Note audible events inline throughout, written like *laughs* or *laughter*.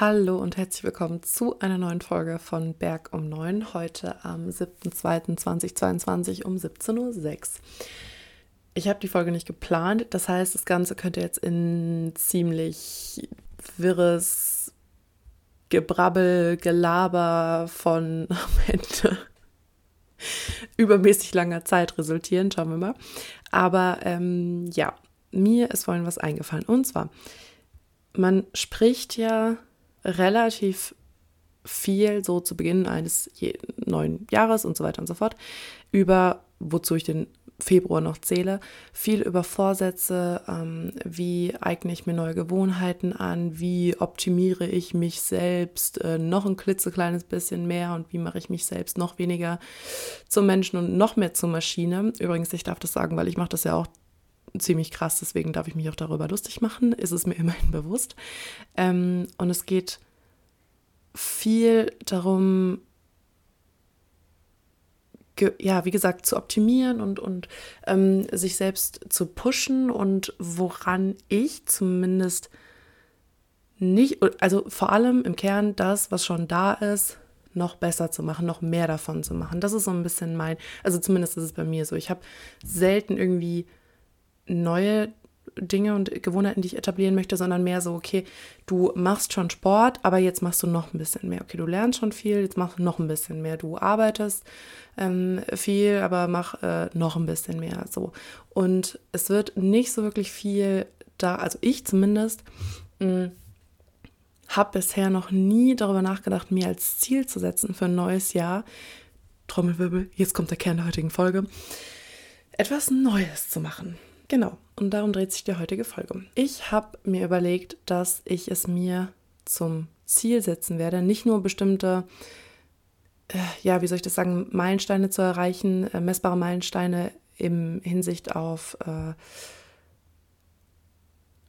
Hallo und herzlich willkommen zu einer neuen Folge von Berg um 9. Heute am 7.2.2022 um 17.06 Uhr. Ich habe die Folge nicht geplant, das heißt, das Ganze könnte jetzt in ziemlich wirres Gebrabbel, Gelaber von am Ende *laughs* übermäßig langer Zeit resultieren. Schauen wir mal. Aber ähm, ja, mir ist vorhin was eingefallen. Und zwar, man spricht ja relativ viel so zu Beginn eines neuen Jahres und so weiter und so fort über, wozu ich den Februar noch zähle, viel über Vorsätze, ähm, wie eigne ich mir neue Gewohnheiten an, wie optimiere ich mich selbst äh, noch ein klitzekleines bisschen mehr und wie mache ich mich selbst noch weniger zum Menschen und noch mehr zur Maschine. Übrigens, ich darf das sagen, weil ich mache das ja auch ziemlich krass, deswegen darf ich mich auch darüber lustig machen, ist es mir *laughs* immerhin bewusst. Ähm, und es geht viel darum, ja, wie gesagt, zu optimieren und, und ähm, sich selbst zu pushen und woran ich zumindest nicht, also vor allem im Kern das, was schon da ist, noch besser zu machen, noch mehr davon zu machen. Das ist so ein bisschen mein, also zumindest ist es bei mir so. Ich habe selten irgendwie neue Dinge und Gewohnheiten, die ich etablieren möchte, sondern mehr so, okay, du machst schon Sport, aber jetzt machst du noch ein bisschen mehr. Okay, du lernst schon viel, jetzt machst du noch ein bisschen mehr. Du arbeitest ähm, viel, aber mach äh, noch ein bisschen mehr. So. Und es wird nicht so wirklich viel da, also ich zumindest, mm, habe bisher noch nie darüber nachgedacht, mir als Ziel zu setzen für ein neues Jahr. Trommelwirbel, jetzt kommt der Kern der heutigen Folge. Etwas Neues zu machen. Genau, und darum dreht sich die heutige Folge. Ich habe mir überlegt, dass ich es mir zum Ziel setzen werde, nicht nur bestimmte, äh, ja, wie soll ich das sagen, Meilensteine zu erreichen, äh, messbare Meilensteine im Hinsicht auf äh,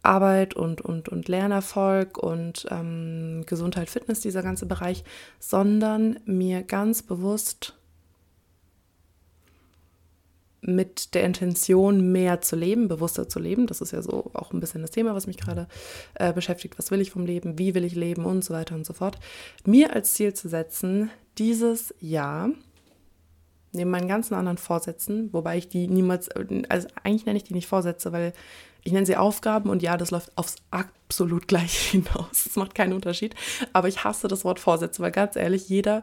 Arbeit und, und, und Lernerfolg und ähm, Gesundheit, Fitness, dieser ganze Bereich, sondern mir ganz bewusst mit der Intention, mehr zu leben, bewusster zu leben. Das ist ja so auch ein bisschen das Thema, was mich gerade äh, beschäftigt. Was will ich vom Leben? Wie will ich leben? Und so weiter und so fort. Mir als Ziel zu setzen, dieses Jahr, neben meinen ganzen anderen Vorsätzen, wobei ich die niemals, also eigentlich nenne ich die nicht Vorsätze, weil ich nenne sie Aufgaben und ja, das läuft aufs absolut gleiche *laughs* hinaus. Es macht keinen Unterschied. Aber ich hasse das Wort Vorsätze, weil ganz ehrlich, jeder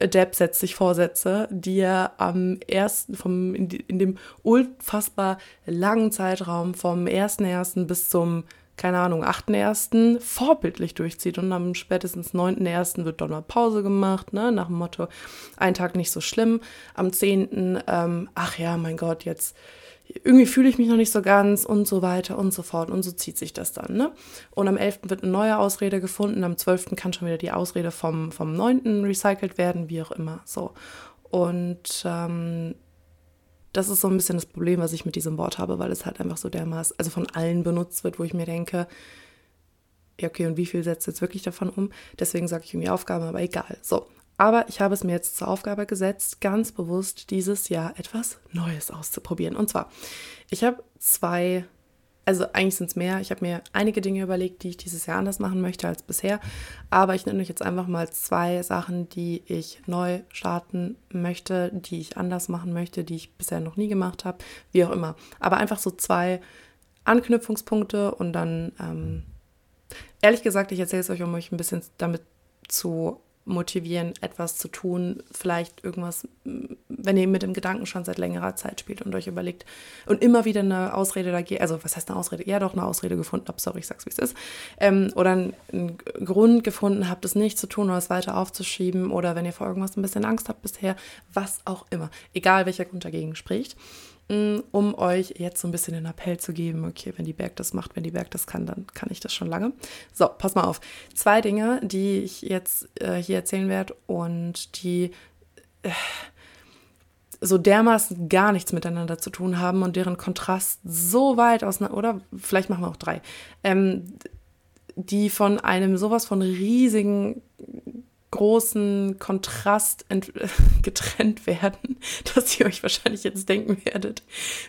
Depp setzt sich Vorsätze, die er am ersten, vom, in, in dem unfassbar langen Zeitraum vom 1.1. bis zum, keine Ahnung, 8.1. vorbildlich durchzieht und am spätestens 9.1. wird dann mal Pause gemacht, ne, nach dem Motto, ein Tag nicht so schlimm, am 10., ähm, ach ja, mein Gott, jetzt irgendwie fühle ich mich noch nicht so ganz und so weiter und so fort. Und so zieht sich das dann. Ne? Und am 11. wird eine neue Ausrede gefunden, am 12. kann schon wieder die Ausrede vom, vom 9. recycelt werden, wie auch immer. So. Und ähm, das ist so ein bisschen das Problem, was ich mit diesem Wort habe, weil es halt einfach so dermaßen, also von allen benutzt wird, wo ich mir denke, ja, okay, und wie viel setzt jetzt wirklich davon um? Deswegen sage ich irgendwie Aufgaben, aber egal. So. Aber ich habe es mir jetzt zur Aufgabe gesetzt, ganz bewusst dieses Jahr etwas Neues auszuprobieren. Und zwar, ich habe zwei, also eigentlich sind es mehr, ich habe mir einige Dinge überlegt, die ich dieses Jahr anders machen möchte als bisher. Aber ich nenne euch jetzt einfach mal zwei Sachen, die ich neu starten möchte, die ich anders machen möchte, die ich bisher noch nie gemacht habe, wie auch immer. Aber einfach so zwei Anknüpfungspunkte und dann, ähm, ehrlich gesagt, ich erzähle es euch, um euch ein bisschen damit zu motivieren, etwas zu tun, vielleicht irgendwas, wenn ihr mit dem Gedanken schon seit längerer Zeit spielt und euch überlegt und immer wieder eine Ausrede dagegen, also was heißt eine Ausrede? Ja, doch eine Ausrede gefunden habt, sorry, ich sag's wie es ist, ähm, oder einen, einen, Grund gefunden habt, es nicht zu tun oder es weiter aufzuschieben oder wenn ihr vor irgendwas ein bisschen Angst habt bisher, was auch immer, egal welcher Grund dagegen spricht. Um euch jetzt so ein bisschen den Appell zu geben, okay, wenn die Berg das macht, wenn die Berg das kann, dann kann ich das schon lange. So, pass mal auf. Zwei Dinge, die ich jetzt äh, hier erzählen werde und die äh, so dermaßen gar nichts miteinander zu tun haben und deren Kontrast so weit auseinander, oder vielleicht machen wir auch drei, ähm, die von einem sowas von riesigen großen Kontrast *laughs* getrennt werden, *laughs* dass ihr euch wahrscheinlich jetzt denken werdet,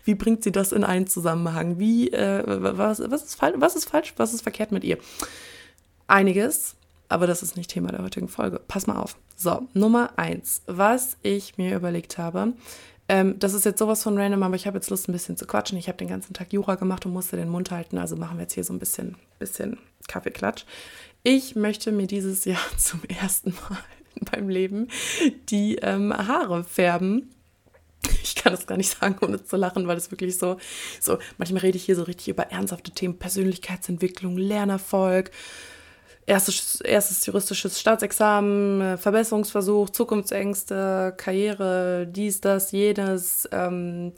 wie bringt sie das in einen Zusammenhang? Wie, äh, was, was, ist was ist falsch, was ist verkehrt mit ihr? einiges, aber das ist nicht Thema der heutigen Folge. Pass mal auf. So, Nummer eins, was ich mir überlegt habe, ähm, das ist jetzt sowas von random, aber ich habe jetzt Lust, ein bisschen zu quatschen. Ich habe den ganzen Tag Jura gemacht und musste den Mund halten, also machen wir jetzt hier so ein bisschen, bisschen Kaffeeklatsch. Ich möchte mir dieses Jahr *laughs* zum ersten Mal in meinem Leben die ähm, Haare färben. Ich kann das gar nicht sagen, ohne zu lachen, weil es wirklich so, so, manchmal rede ich hier so richtig über ernsthafte Themen, Persönlichkeitsentwicklung, Lernerfolg, erstes, erstes juristisches Staatsexamen, äh, Verbesserungsversuch, Zukunftsängste, Karriere, dies, das, jenes. Ähm,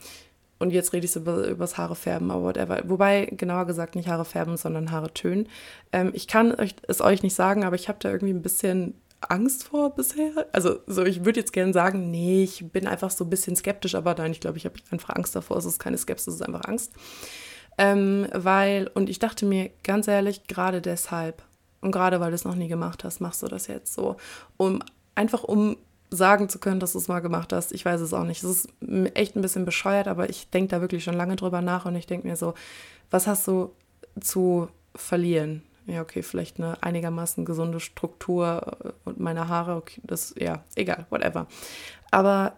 und jetzt rede ich so über, übers Haare färben, aber whatever. Wobei, genauer gesagt, nicht Haare färben, sondern Haare tönen. Ähm, ich kann euch, es euch nicht sagen, aber ich habe da irgendwie ein bisschen Angst vor bisher. Also, so, ich würde jetzt gerne sagen, nee, ich bin einfach so ein bisschen skeptisch, aber nein, ich glaube, ich habe einfach Angst davor. Es ist keine Skepsis, es ist einfach Angst. Ähm, weil, und ich dachte mir ganz ehrlich, gerade deshalb, und gerade weil du es noch nie gemacht hast, machst du das jetzt so. Um einfach um sagen zu können, dass du es mal gemacht hast. Ich weiß es auch nicht. Es ist echt ein bisschen bescheuert, aber ich denke da wirklich schon lange drüber nach und ich denke mir so, was hast du zu verlieren? Ja, okay, vielleicht eine einigermaßen gesunde Struktur äh, und meine Haare, okay, das, ja, egal, whatever. Aber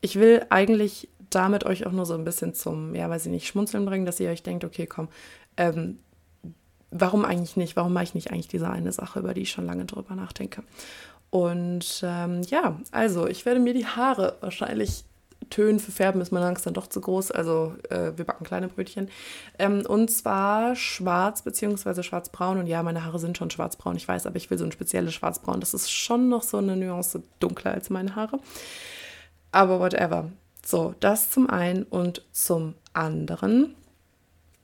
ich will eigentlich damit euch auch nur so ein bisschen zum, ja, weiß ich nicht, Schmunzeln bringen, dass ihr euch denkt, okay, komm, ähm, warum eigentlich nicht? Warum mache ich nicht eigentlich diese eine Sache, über die ich schon lange drüber nachdenke? Und ähm, ja, also ich werde mir die Haare wahrscheinlich tönen. Für Färben ist meine Angst dann doch zu groß. Also äh, wir backen kleine Brötchen. Ähm, und zwar schwarz bzw. schwarzbraun. Und ja, meine Haare sind schon schwarzbraun, ich weiß, aber ich will so ein spezielles Schwarzbraun. Das ist schon noch so eine Nuance dunkler als meine Haare. Aber whatever. So, das zum einen und zum anderen.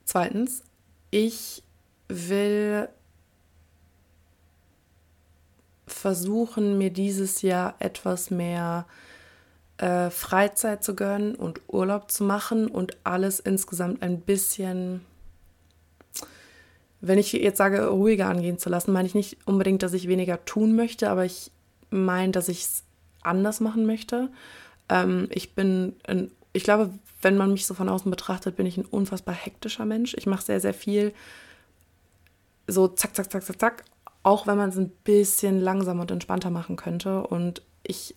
Zweitens, ich will versuchen, mir dieses Jahr etwas mehr äh, Freizeit zu gönnen und Urlaub zu machen und alles insgesamt ein bisschen, wenn ich jetzt sage, ruhiger angehen zu lassen, meine ich nicht unbedingt, dass ich weniger tun möchte, aber ich meine, dass ich es anders machen möchte. Ähm, ich bin, ein, ich glaube, wenn man mich so von außen betrachtet, bin ich ein unfassbar hektischer Mensch. Ich mache sehr, sehr viel so zack, zack, zack, zack, zack, auch wenn man es ein bisschen langsamer und entspannter machen könnte. Und ich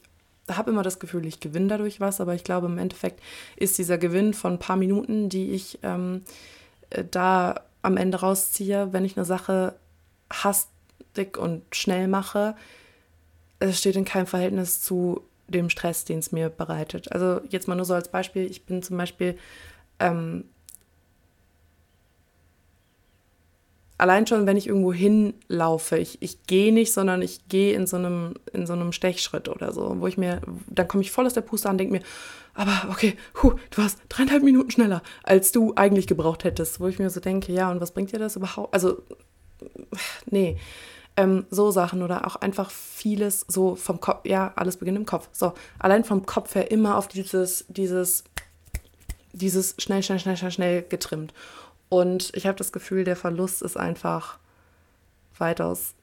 habe immer das Gefühl, ich gewinne dadurch was, aber ich glaube, im Endeffekt ist dieser Gewinn von ein paar Minuten, die ich ähm, äh, da am Ende rausziehe, wenn ich eine Sache hastig und schnell mache, es steht in keinem Verhältnis zu dem Stress, den es mir bereitet. Also jetzt mal nur so als Beispiel, ich bin zum Beispiel ähm, allein schon, wenn ich irgendwo hinlaufe, ich, ich gehe nicht, sondern ich gehe in so einem, in so einem Stechschritt oder so, wo ich mir, dann komme ich voll aus der Puste an und denke mir, aber okay, hu, du warst dreieinhalb Minuten schneller, als du eigentlich gebraucht hättest, wo ich mir so denke, ja, und was bringt dir das überhaupt? Also, nee. Ähm, so Sachen oder auch einfach vieles so vom Kopf, ja, alles beginnt im Kopf. So, allein vom Kopf her immer auf dieses, dieses, dieses schnell, schnell, schnell, schnell, schnell getrimmt. Und ich habe das Gefühl, der Verlust ist einfach weitaus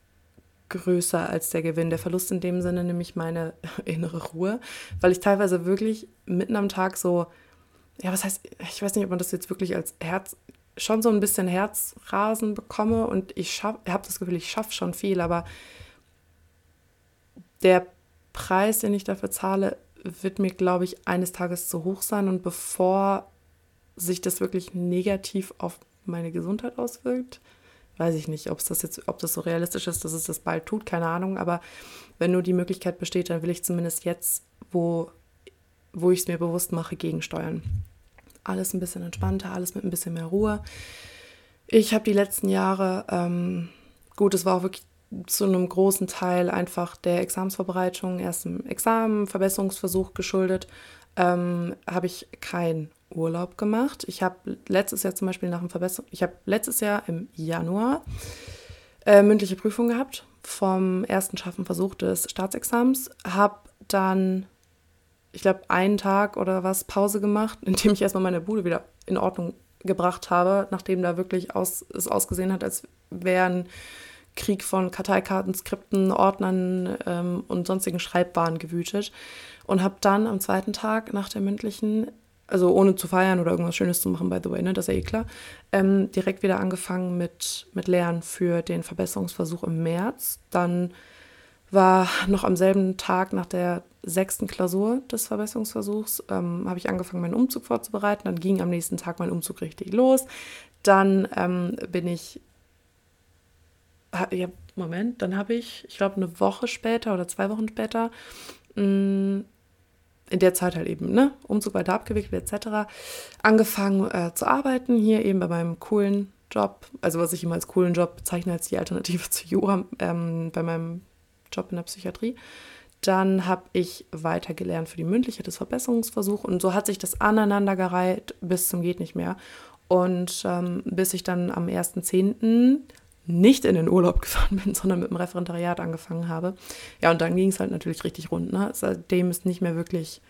größer als der Gewinn. Der Verlust in dem Sinne nämlich meine *laughs* innere Ruhe, weil ich teilweise wirklich mitten am Tag so, ja, was heißt, ich weiß nicht, ob man das jetzt wirklich als Herz, schon so ein bisschen Herzrasen bekomme. Und ich habe das Gefühl, ich schaffe schon viel, aber der Preis, den ich dafür zahle, wird mir, glaube ich, eines Tages zu hoch sein. Und bevor sich das wirklich negativ auf meine Gesundheit auswirkt. Weiß ich nicht, ob das jetzt, ob das so realistisch ist, dass es das bald tut, keine Ahnung. Aber wenn nur die Möglichkeit besteht, dann will ich zumindest jetzt, wo, wo ich es mir bewusst mache, gegensteuern. Alles ein bisschen entspannter, alles mit ein bisschen mehr Ruhe. Ich habe die letzten Jahre, ähm, gut, es war auch wirklich zu einem großen Teil einfach der Examensvorbereitung, erst im Examen, Verbesserungsversuch geschuldet, ähm, habe ich kein Urlaub gemacht. Ich habe letztes Jahr zum Beispiel nach dem Verbesserung, ich habe letztes Jahr im Januar äh, mündliche Prüfung gehabt vom ersten scharfen Versuch des Staatsexamens, habe dann, ich glaube, einen Tag oder was Pause gemacht, *laughs* indem ich erstmal meine Bude wieder in Ordnung gebracht habe, nachdem da wirklich aus, es ausgesehen hat, als wäre ein Krieg von Karteikarten, Skripten, Ordnern ähm, und sonstigen Schreibwaren gewütet. Und habe dann am zweiten Tag nach der mündlichen also ohne zu feiern oder irgendwas Schönes zu machen, by the way, ne, das ist ja eh klar, ähm, direkt wieder angefangen mit, mit Lernen für den Verbesserungsversuch im März. Dann war noch am selben Tag nach der sechsten Klausur des Verbesserungsversuchs, ähm, habe ich angefangen, meinen Umzug vorzubereiten. Dann ging am nächsten Tag mein Umzug richtig los. Dann ähm, bin ich, ja, Moment, dann habe ich, ich glaube, eine Woche später oder zwei Wochen später, mh, mm, in der Zeit halt eben, ne, Umzug weiter abgewickelt etc., angefangen äh, zu arbeiten, hier eben bei meinem coolen Job, also was ich immer als coolen Job bezeichne, als die Alternative *laughs* zu Jura, ähm, bei meinem Job in der Psychiatrie. Dann habe ich weiter gelernt für die mündliche, das Verbesserungsversuch und so hat sich das aneinandergereiht bis zum geht nicht mehr. Und ähm, bis ich dann am 1.10. nicht in den Urlaub *laughs* gefahren bin, sondern mit dem Referendariat angefangen habe. Ja, und dann ging es halt natürlich richtig rund. Ne? Seitdem ist nicht mehr wirklich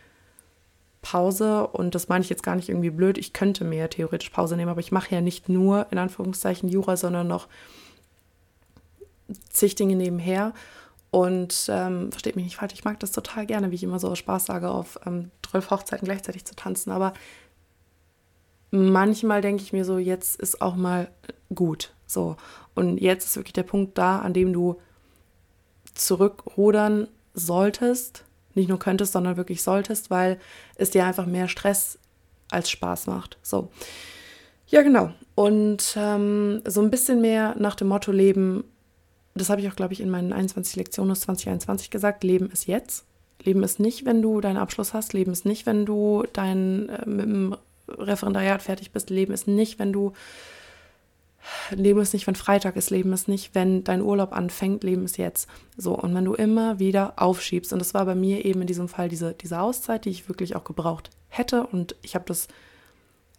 Pause und das meine ich jetzt gar nicht irgendwie blöd. Ich könnte mir theoretisch Pause nehmen, aber ich mache ja nicht nur in Anführungszeichen Jura, sondern noch zig Dinge nebenher. Und ähm, versteht mich nicht falsch, ich mag das total gerne, wie ich immer so Spaß sage, auf ähm, 12 Hochzeiten gleichzeitig zu tanzen. Aber manchmal denke ich mir so, jetzt ist auch mal gut. So. Und jetzt ist wirklich der Punkt da, an dem du zurückrudern solltest. Nicht nur könntest, sondern wirklich solltest, weil es dir einfach mehr Stress als Spaß macht. So. Ja, genau. Und ähm, so ein bisschen mehr nach dem Motto leben, das habe ich auch, glaube ich, in meinen 21 Lektionen aus 2021 gesagt, Leben ist jetzt. Leben ist nicht, wenn du deinen Abschluss hast. Leben ist nicht, wenn du dein äh, mit dem Referendariat fertig bist. Leben ist nicht, wenn du Leben ist nicht, wenn Freitag ist, Leben ist nicht, wenn dein Urlaub anfängt, Leben ist jetzt. So, und wenn du immer wieder aufschiebst, und das war bei mir eben in diesem Fall diese, diese Auszeit, die ich wirklich auch gebraucht hätte, und ich habe das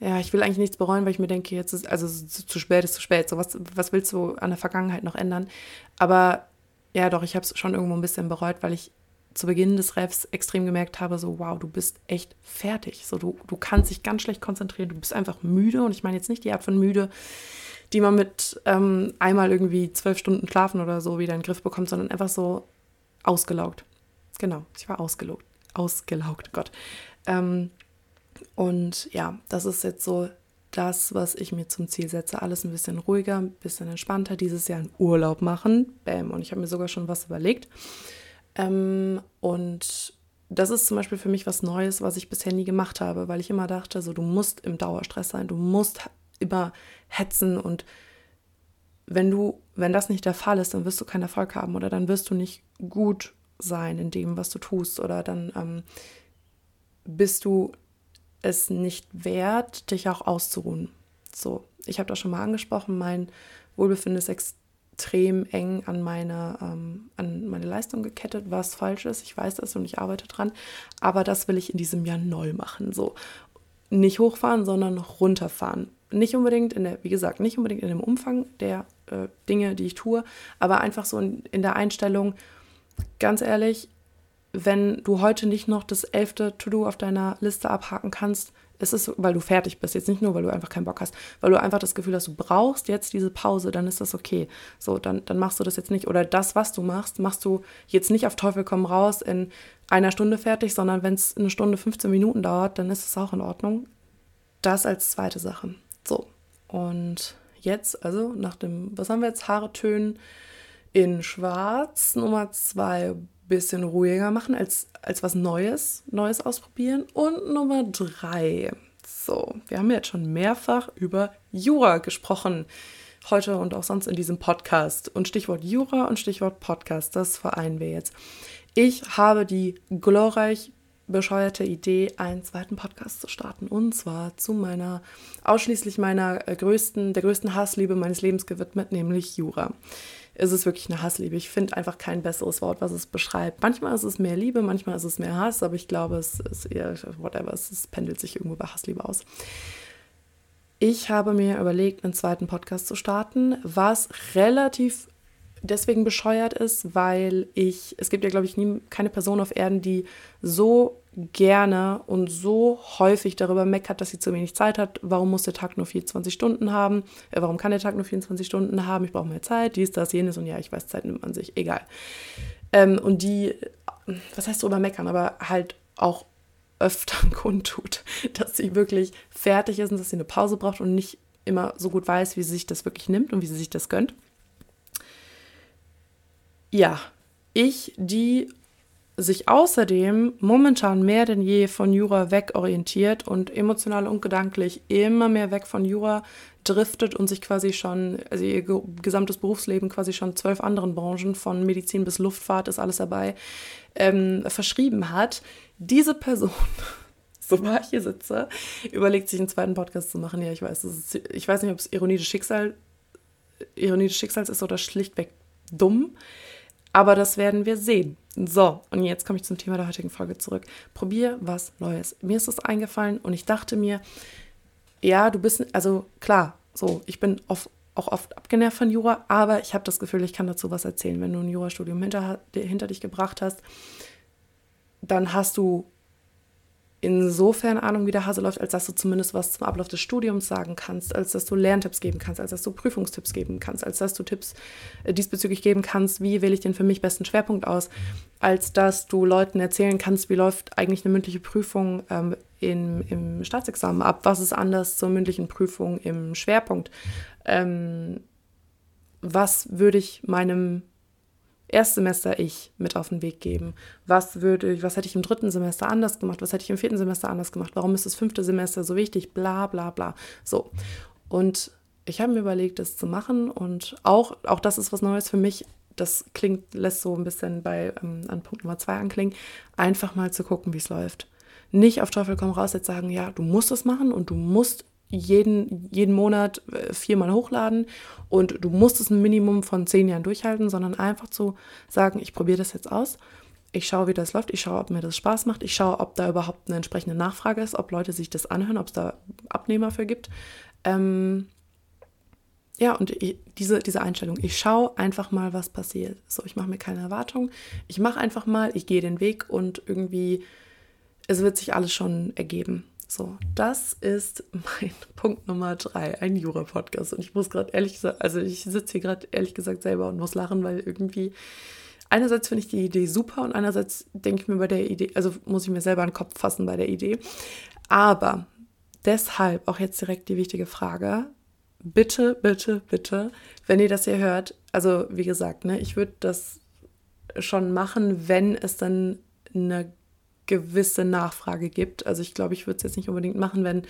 ja, ich will eigentlich nichts bereuen, weil ich mir denke, jetzt ist, also zu, zu spät ist zu spät. So, was, was willst du an der Vergangenheit noch ändern? Aber ja, doch, ich habe es schon irgendwo ein bisschen bereut, weil ich zu Beginn des Refs extrem gemerkt habe, so, wow, du bist echt fertig. So, du, du kannst dich ganz schlecht konzentrieren, du bist einfach müde. Und ich meine jetzt nicht die Art von müde, die man mit ähm, einmal irgendwie zwölf Stunden schlafen oder so wieder in den Griff bekommt, sondern einfach so ausgelaugt. Genau, ich war ausgelaugt. Ausgelaugt, Gott. Ähm, und ja, das ist jetzt so das, was ich mir zum Ziel setze. Alles ein bisschen ruhiger, ein bisschen entspannter. Dieses Jahr einen Urlaub machen. Bäm. Und ich habe mir sogar schon was überlegt. Ähm, und das ist zum Beispiel für mich was Neues, was ich bisher nie gemacht habe, weil ich immer dachte, so du musst im Dauerstress sein, du musst immer hetzen und wenn du, wenn das nicht der Fall ist, dann wirst du keinen Erfolg haben oder dann wirst du nicht gut sein in dem, was du tust oder dann ähm, bist du es nicht wert, dich auch auszuruhen. So, ich habe das schon mal angesprochen, mein Wohlbefinden ist extrem eng an meine, ähm, an meine Leistung gekettet, was falsch ist. Ich weiß das und ich arbeite dran. Aber das will ich in diesem Jahr neu machen. So, nicht hochfahren, sondern runterfahren. Nicht unbedingt in der, wie gesagt, nicht unbedingt in dem Umfang der äh, Dinge, die ich tue, aber einfach so in, in der Einstellung, ganz ehrlich, wenn du heute nicht noch das elfte To-Do auf deiner Liste abhaken kannst, ist es, weil du fertig bist. Jetzt nicht nur, weil du einfach keinen Bock hast, weil du einfach das Gefühl hast, du brauchst jetzt diese Pause, dann ist das okay. So, dann, dann machst du das jetzt nicht. Oder das, was du machst, machst du jetzt nicht auf Teufel komm raus in einer Stunde fertig, sondern wenn es eine Stunde 15 Minuten dauert, dann ist es auch in Ordnung. Das als zweite Sache. So, und jetzt, also nach dem, was haben wir jetzt? Haare tönen in schwarz, Nummer zwei bisschen ruhiger machen, als, als was Neues, Neues ausprobieren. Und Nummer drei. So, wir haben jetzt schon mehrfach über Jura gesprochen. Heute und auch sonst in diesem Podcast. Und Stichwort Jura und Stichwort Podcast, das vereinen wir jetzt. Ich habe die glorreich bescheuerte Idee, einen zweiten Podcast zu starten. Und zwar zu meiner, ausschließlich meiner größten, der größten Hassliebe meines Lebens gewidmet, nämlich Jura ist es wirklich eine Hassliebe. Ich finde einfach kein besseres Wort, was es beschreibt. Manchmal ist es mehr Liebe, manchmal ist es mehr Hass, aber ich glaube, es ist eher, whatever, es, es pendelt sich irgendwo bei Hassliebe aus. Ich habe mir überlegt, einen zweiten Podcast zu starten, was relativ deswegen bescheuert ist, weil ich, es gibt ja, glaube ich, nie, keine Person auf Erden, die so gerne und so häufig darüber meckert, dass sie zu wenig Zeit hat. Warum muss der Tag nur 24 Stunden haben? Äh, warum kann der Tag nur 24 Stunden haben? Ich brauche mehr Zeit, dies, das, jenes und ja, ich weiß, Zeit nimmt man sich, egal. Ähm, und die, was heißt darüber meckern, aber halt auch öfter *laughs* kundtut, dass sie wirklich fertig ist und dass sie eine Pause braucht und nicht immer so gut weiß, wie sie sich das wirklich nimmt und wie sie sich das gönnt. Ja, ich, die sich außerdem momentan mehr denn je von Jura wegorientiert und emotional und gedanklich immer mehr weg von Jura driftet und sich quasi schon, also ihr gesamtes Berufsleben quasi schon zwölf anderen Branchen, von Medizin bis Luftfahrt ist alles dabei, ähm, verschrieben hat. Diese Person, *laughs* so war ich hier sitze, überlegt sich einen zweiten Podcast zu machen. Ja, ich weiß, ist, ich weiß nicht, ob es Ironie des Schicksals, Ironie des Schicksals ist oder schlichtweg dumm. Aber das werden wir sehen. So, und jetzt komme ich zum Thema der heutigen Folge zurück. Probier was Neues. Mir ist das eingefallen und ich dachte mir, ja, du bist, also klar, so, ich bin oft, auch oft abgenervt von Jura, aber ich habe das Gefühl, ich kann dazu was erzählen. Wenn du ein Jurastudium hinter, hinter dich gebracht hast, dann hast du insofern Ahnung, wie der Hase läuft, als dass du zumindest was zum Ablauf des Studiums sagen kannst, als dass du Lerntipps geben kannst, als dass du Prüfungstipps geben kannst, als dass du Tipps äh, diesbezüglich geben kannst, wie wähle ich den für mich besten Schwerpunkt aus, als dass du Leuten erzählen kannst, wie läuft eigentlich eine mündliche Prüfung ähm, in, im Staatsexamen ab, was ist anders zur mündlichen Prüfung im Schwerpunkt, ähm, was würde ich meinem Erstsemester ich mit auf den Weg geben? Was würde ich, was hätte ich im dritten Semester anders gemacht? Was hätte ich im vierten Semester anders gemacht? Warum ist das fünfte Semester so wichtig? Bla bla bla. So. Und ich habe mir überlegt, das zu machen und auch, auch das ist was Neues für mich. Das klingt, lässt so ein bisschen bei ähm, an Punkt Nummer zwei anklingen, einfach mal zu gucken, wie es läuft. Nicht auf Teufel komm raus jetzt sagen, ja, du musst es machen und du musst jeden, jeden Monat äh, viermal hochladen und du musst es ein Minimum von zehn Jahren durchhalten, sondern einfach zu sagen, ich probiere das jetzt aus. Ich schaue, wie das läuft. Ich schaue, ob mir das Spaß macht. Ich schaue, ob da überhaupt eine entsprechende Nachfrage ist, ob Leute sich das anhören, ob es da Abnehmer für gibt. Ähm, ja, und diese, diese Einstellung, ich schaue einfach mal, was passiert. So, ich mache mir keine Erwartung. Ich mache einfach mal, ich gehe den Weg und irgendwie, es wird sich alles schon ergeben. So, das ist mein *laughs* Punkt Nummer drei, ein Jura-Podcast. Und ich muss gerade ehrlich gesagt, also ich sitze hier gerade ehrlich gesagt selber und muss lachen, weil irgendwie einerseits finde ich die Idee super und einerseits denke ich mir bei der Idee, also muss ich mir selber einen Kopf fassen bei der Idee. Aber deshalb auch jetzt direkt die wichtige Frage. Bitte, bitte, bitte, wenn ihr das hier hört, also wie gesagt, ne, ich würde das schon machen, wenn es dann eine gewisse Nachfrage gibt. Also ich glaube, ich würde es jetzt nicht unbedingt machen, wenn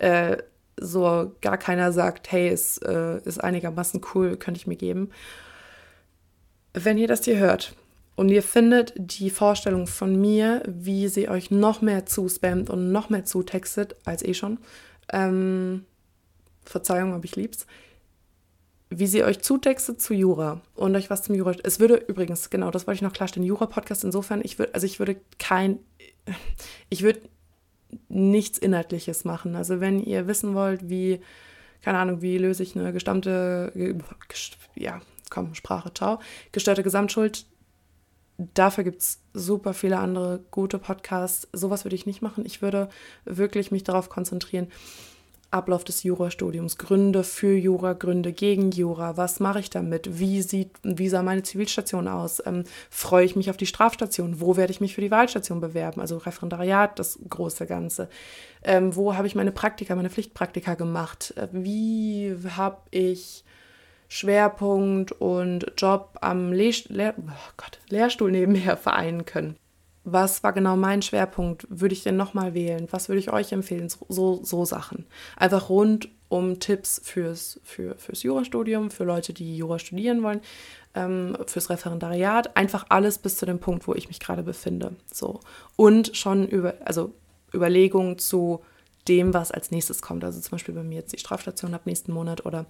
äh, so gar keiner sagt, hey, es äh, ist einigermaßen cool, könnte ich mir geben. Wenn ihr das hier hört und ihr findet die Vorstellung von mir, wie sie euch noch mehr zuspammt und noch mehr zutextet, als eh schon, ähm, Verzeihung, aber ich lieb's, wie sie euch zutextet zu Jura und euch was zum Jura. Es würde übrigens, genau, das wollte ich noch klarstellen, Jura-Podcast insofern, ich würde, also ich würde kein, ich würde nichts Inhaltliches machen. Also wenn ihr wissen wollt, wie, keine Ahnung, wie löse ich eine gestammte, ja, komm, Sprache, ciao, gestörte Gesamtschuld, dafür gibt es super viele andere gute Podcasts. Sowas würde ich nicht machen. Ich würde wirklich mich darauf konzentrieren, Ablauf des Jurastudiums, Gründe für Jura, Gründe gegen Jura, was mache ich damit, wie sieht, wie sah meine Zivilstation aus, ähm, freue ich mich auf die Strafstation, wo werde ich mich für die Wahlstation bewerben, also Referendariat, das große Ganze, ähm, wo habe ich meine Praktika, meine Pflichtpraktika gemacht, äh, wie habe ich Schwerpunkt und Job am Lehr Lehr oh Gott, Lehrstuhl nebenher vereinen können was war genau mein Schwerpunkt? Würde ich denn nochmal wählen? Was würde ich euch empfehlen? So, so, Sachen. Einfach rund um Tipps fürs, für, fürs Jurastudium, für Leute, die Jura studieren wollen, ähm, fürs Referendariat. Einfach alles bis zu dem Punkt, wo ich mich gerade befinde. So. Und schon über, also Überlegungen zu dem, was als nächstes kommt. Also zum Beispiel bei mir jetzt die Strafstation ab nächsten Monat oder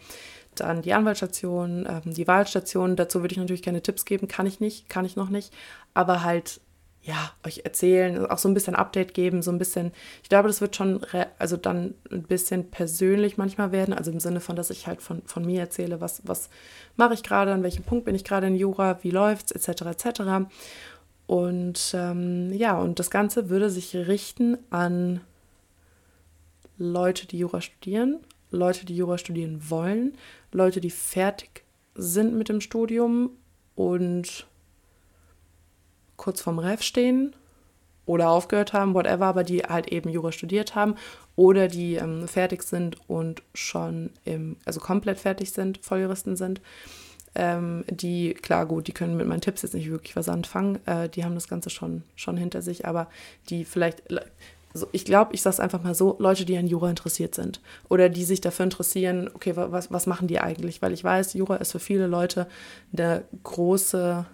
dann die Anwaltsstation, ähm, die Wahlstation. Dazu würde ich natürlich keine Tipps geben, kann ich nicht, kann ich noch nicht. Aber halt ja, euch erzählen, auch so ein bisschen Update geben, so ein bisschen, ich glaube, das wird schon, also dann ein bisschen persönlich manchmal werden, also im Sinne von, dass ich halt von, von mir erzähle, was, was mache ich gerade, an welchem Punkt bin ich gerade in Jura, wie läuft's, etc., etc. Und ähm, ja, und das Ganze würde sich richten an Leute, die Jura studieren, Leute, die Jura studieren wollen, Leute, die fertig sind mit dem Studium und kurz vorm Ref stehen oder aufgehört haben, whatever, aber die halt eben Jura studiert haben oder die ähm, fertig sind und schon im, also komplett fertig sind, Volljuristen sind. Ähm, die, klar, gut, die können mit meinen Tipps jetzt nicht wirklich was anfangen, äh, die haben das Ganze schon, schon hinter sich, aber die vielleicht, also ich glaube, ich sage es einfach mal so, Leute, die an Jura interessiert sind oder die sich dafür interessieren, okay, was, was machen die eigentlich? Weil ich weiß, Jura ist für viele Leute eine große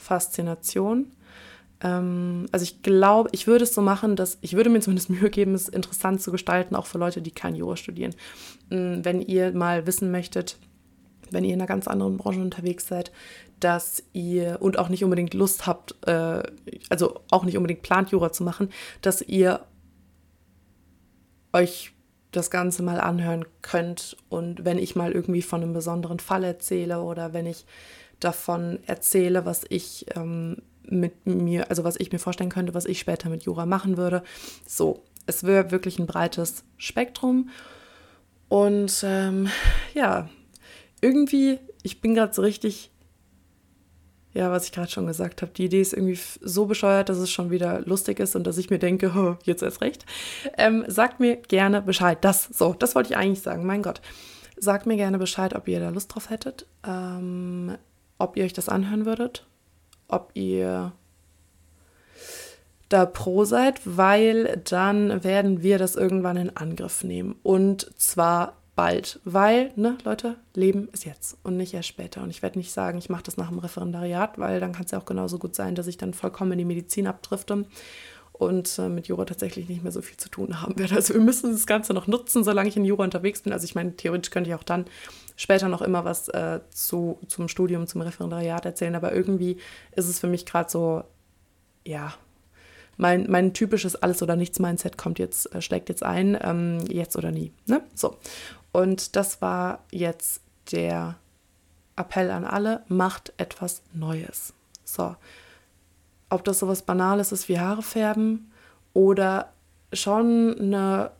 Faszination ähm, also ich glaube, ich würde es so machen, dass ich würde mir zumindest *laughs* Mühe geben, es interessant zu gestalten, auch für Leute, die kein Jura studieren. Mm, wenn ihr mal wissen möchtet, wenn ihr in einer ganz anderen Branche unterwegs seid, dass ihr und auch nicht unbedingt Lust habt, äh, also auch nicht unbedingt plant, Jura zu machen, dass ihr euch das Ganze mal anhören könnt und wenn ich mal irgendwie von einem besonderen Fall erzähle oder wenn ich davon erzähle, was ich ähm, mit mir, also was ich mir vorstellen könnte, was ich später mit Jura machen würde. So, es wäre wirklich ein breites Spektrum. Und ähm, ja, irgendwie, ich bin gerade so richtig, ja, was ich gerade schon gesagt habe, die Idee ist irgendwie so bescheuert, dass es schon wieder lustig ist und dass ich mir denke, *laughs* oh, jetzt erst recht. Ähm, sagt mir gerne Bescheid. Das, so, das wollte ich eigentlich sagen, mein Gott. Sagt mir gerne Bescheid, ob ihr da Lust drauf hättet, ähm, ob ihr euch das anhören würdet ob ihr da pro seid, weil dann werden wir das irgendwann in Angriff nehmen. Und zwar bald, weil, ne, Leute, Leben ist jetzt und nicht erst später. Und ich werde nicht sagen, ich mache das nach dem Referendariat, weil dann kann es ja auch genauso gut sein, dass ich dann vollkommen in die Medizin abdrifte und äh, mit Jura tatsächlich nicht mehr so viel zu tun haben werde. Also wir müssen das Ganze noch nutzen, solange ich in Jura unterwegs bin. Also ich meine, theoretisch könnte ich auch dann später noch immer was äh, zu, zum Studium, zum Referendariat erzählen, aber irgendwie ist es für mich gerade so, ja, mein, mein typisches Alles- oder Nichts-Mindset kommt jetzt, äh, schlägt jetzt ein, ähm, jetzt oder nie. Ne? So. Und das war jetzt der Appell an alle, macht etwas Neues. So. Ob das sowas Banales ist wie Haare färben oder schon eine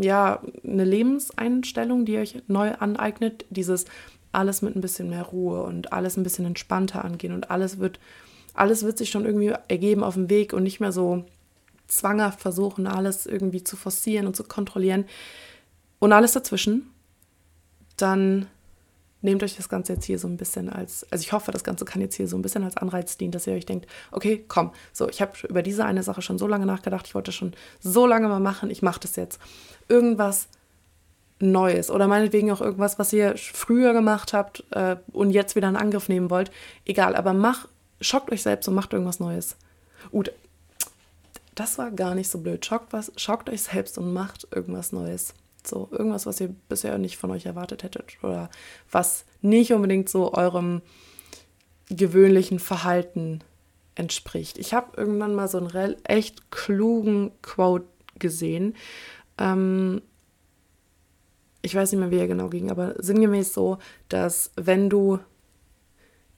ja, eine Lebenseinstellung, die ihr euch neu aneignet, dieses alles mit ein bisschen mehr Ruhe und alles ein bisschen entspannter angehen und alles wird, alles wird sich schon irgendwie ergeben auf dem Weg und nicht mehr so zwanghaft versuchen, alles irgendwie zu forcieren und zu kontrollieren. Und alles dazwischen, dann nehmt euch das Ganze jetzt hier so ein bisschen als, also ich hoffe, das Ganze kann jetzt hier so ein bisschen als Anreiz dienen, dass ihr euch denkt, okay, komm, so, ich habe über diese eine Sache schon so lange nachgedacht, ich wollte schon so lange mal machen, ich mache das jetzt. Irgendwas Neues oder meinetwegen auch irgendwas, was ihr früher gemacht habt äh, und jetzt wieder in Angriff nehmen wollt, egal, aber mach, schockt euch selbst und macht irgendwas Neues. Gut, das war gar nicht so blöd. Schockt, was, schockt euch selbst und macht irgendwas Neues. So, irgendwas, was ihr bisher nicht von euch erwartet hättet oder was nicht unbedingt so eurem gewöhnlichen Verhalten entspricht. Ich habe irgendwann mal so einen echt klugen Quote gesehen. Ähm, ich weiß nicht mehr, wie er genau ging, aber sinngemäß so, dass wenn du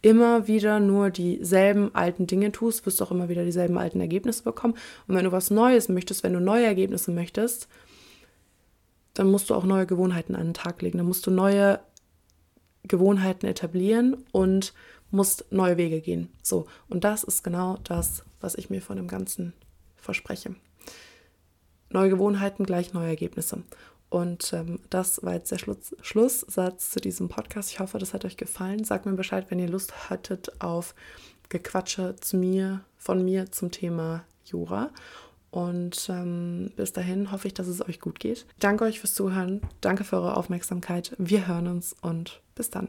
immer wieder nur dieselben alten Dinge tust, wirst du auch immer wieder dieselben alten Ergebnisse bekommen. Und wenn du was Neues möchtest, wenn du neue Ergebnisse möchtest, dann musst du auch neue Gewohnheiten an den Tag legen. Dann musst du neue Gewohnheiten etablieren und musst neue Wege gehen. So, und das ist genau das, was ich mir von dem Ganzen verspreche. Neue Gewohnheiten gleich neue Ergebnisse. Und ähm, das war jetzt der Schluss, Schlusssatz zu diesem Podcast. Ich hoffe, das hat euch gefallen. Sagt mir Bescheid, wenn ihr Lust hattet auf Gequatsche zu mir, von mir zum Thema Jura. Und ähm, bis dahin hoffe ich, dass es euch gut geht. Danke euch fürs Zuhören. Danke für eure Aufmerksamkeit. Wir hören uns und bis dann.